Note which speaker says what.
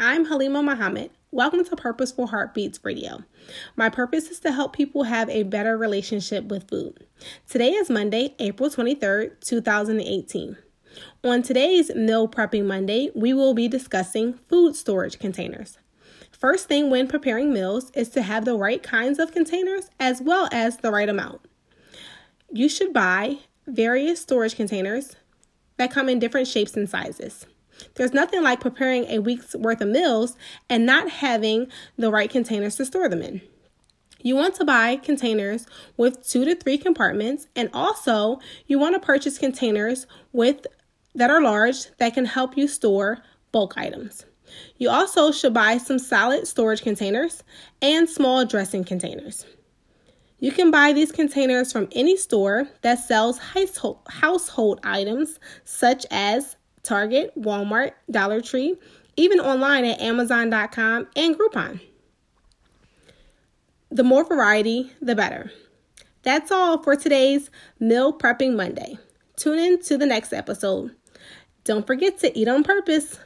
Speaker 1: I'm Halima Muhammad. Welcome to Purposeful Heartbeats Radio. My purpose is to help people have a better relationship with food. Today is Monday, April 23rd, 2018. On today's Meal Prepping Monday, we will be discussing food storage containers. First thing when preparing meals is to have the right kinds of containers as well as the right amount. You should buy various storage containers that come in different shapes and sizes. There's nothing like preparing a week's worth of meals and not having the right containers to store them in. You want to buy containers with two to three compartments, and also you want to purchase containers with that are large that can help you store bulk items. You also should buy some solid storage containers and small dressing containers. You can buy these containers from any store that sells household items such as Target, Walmart, Dollar Tree, even online at Amazon.com and Groupon. The more variety, the better. That's all for today's Meal Prepping Monday. Tune in to the next episode. Don't forget to eat on purpose.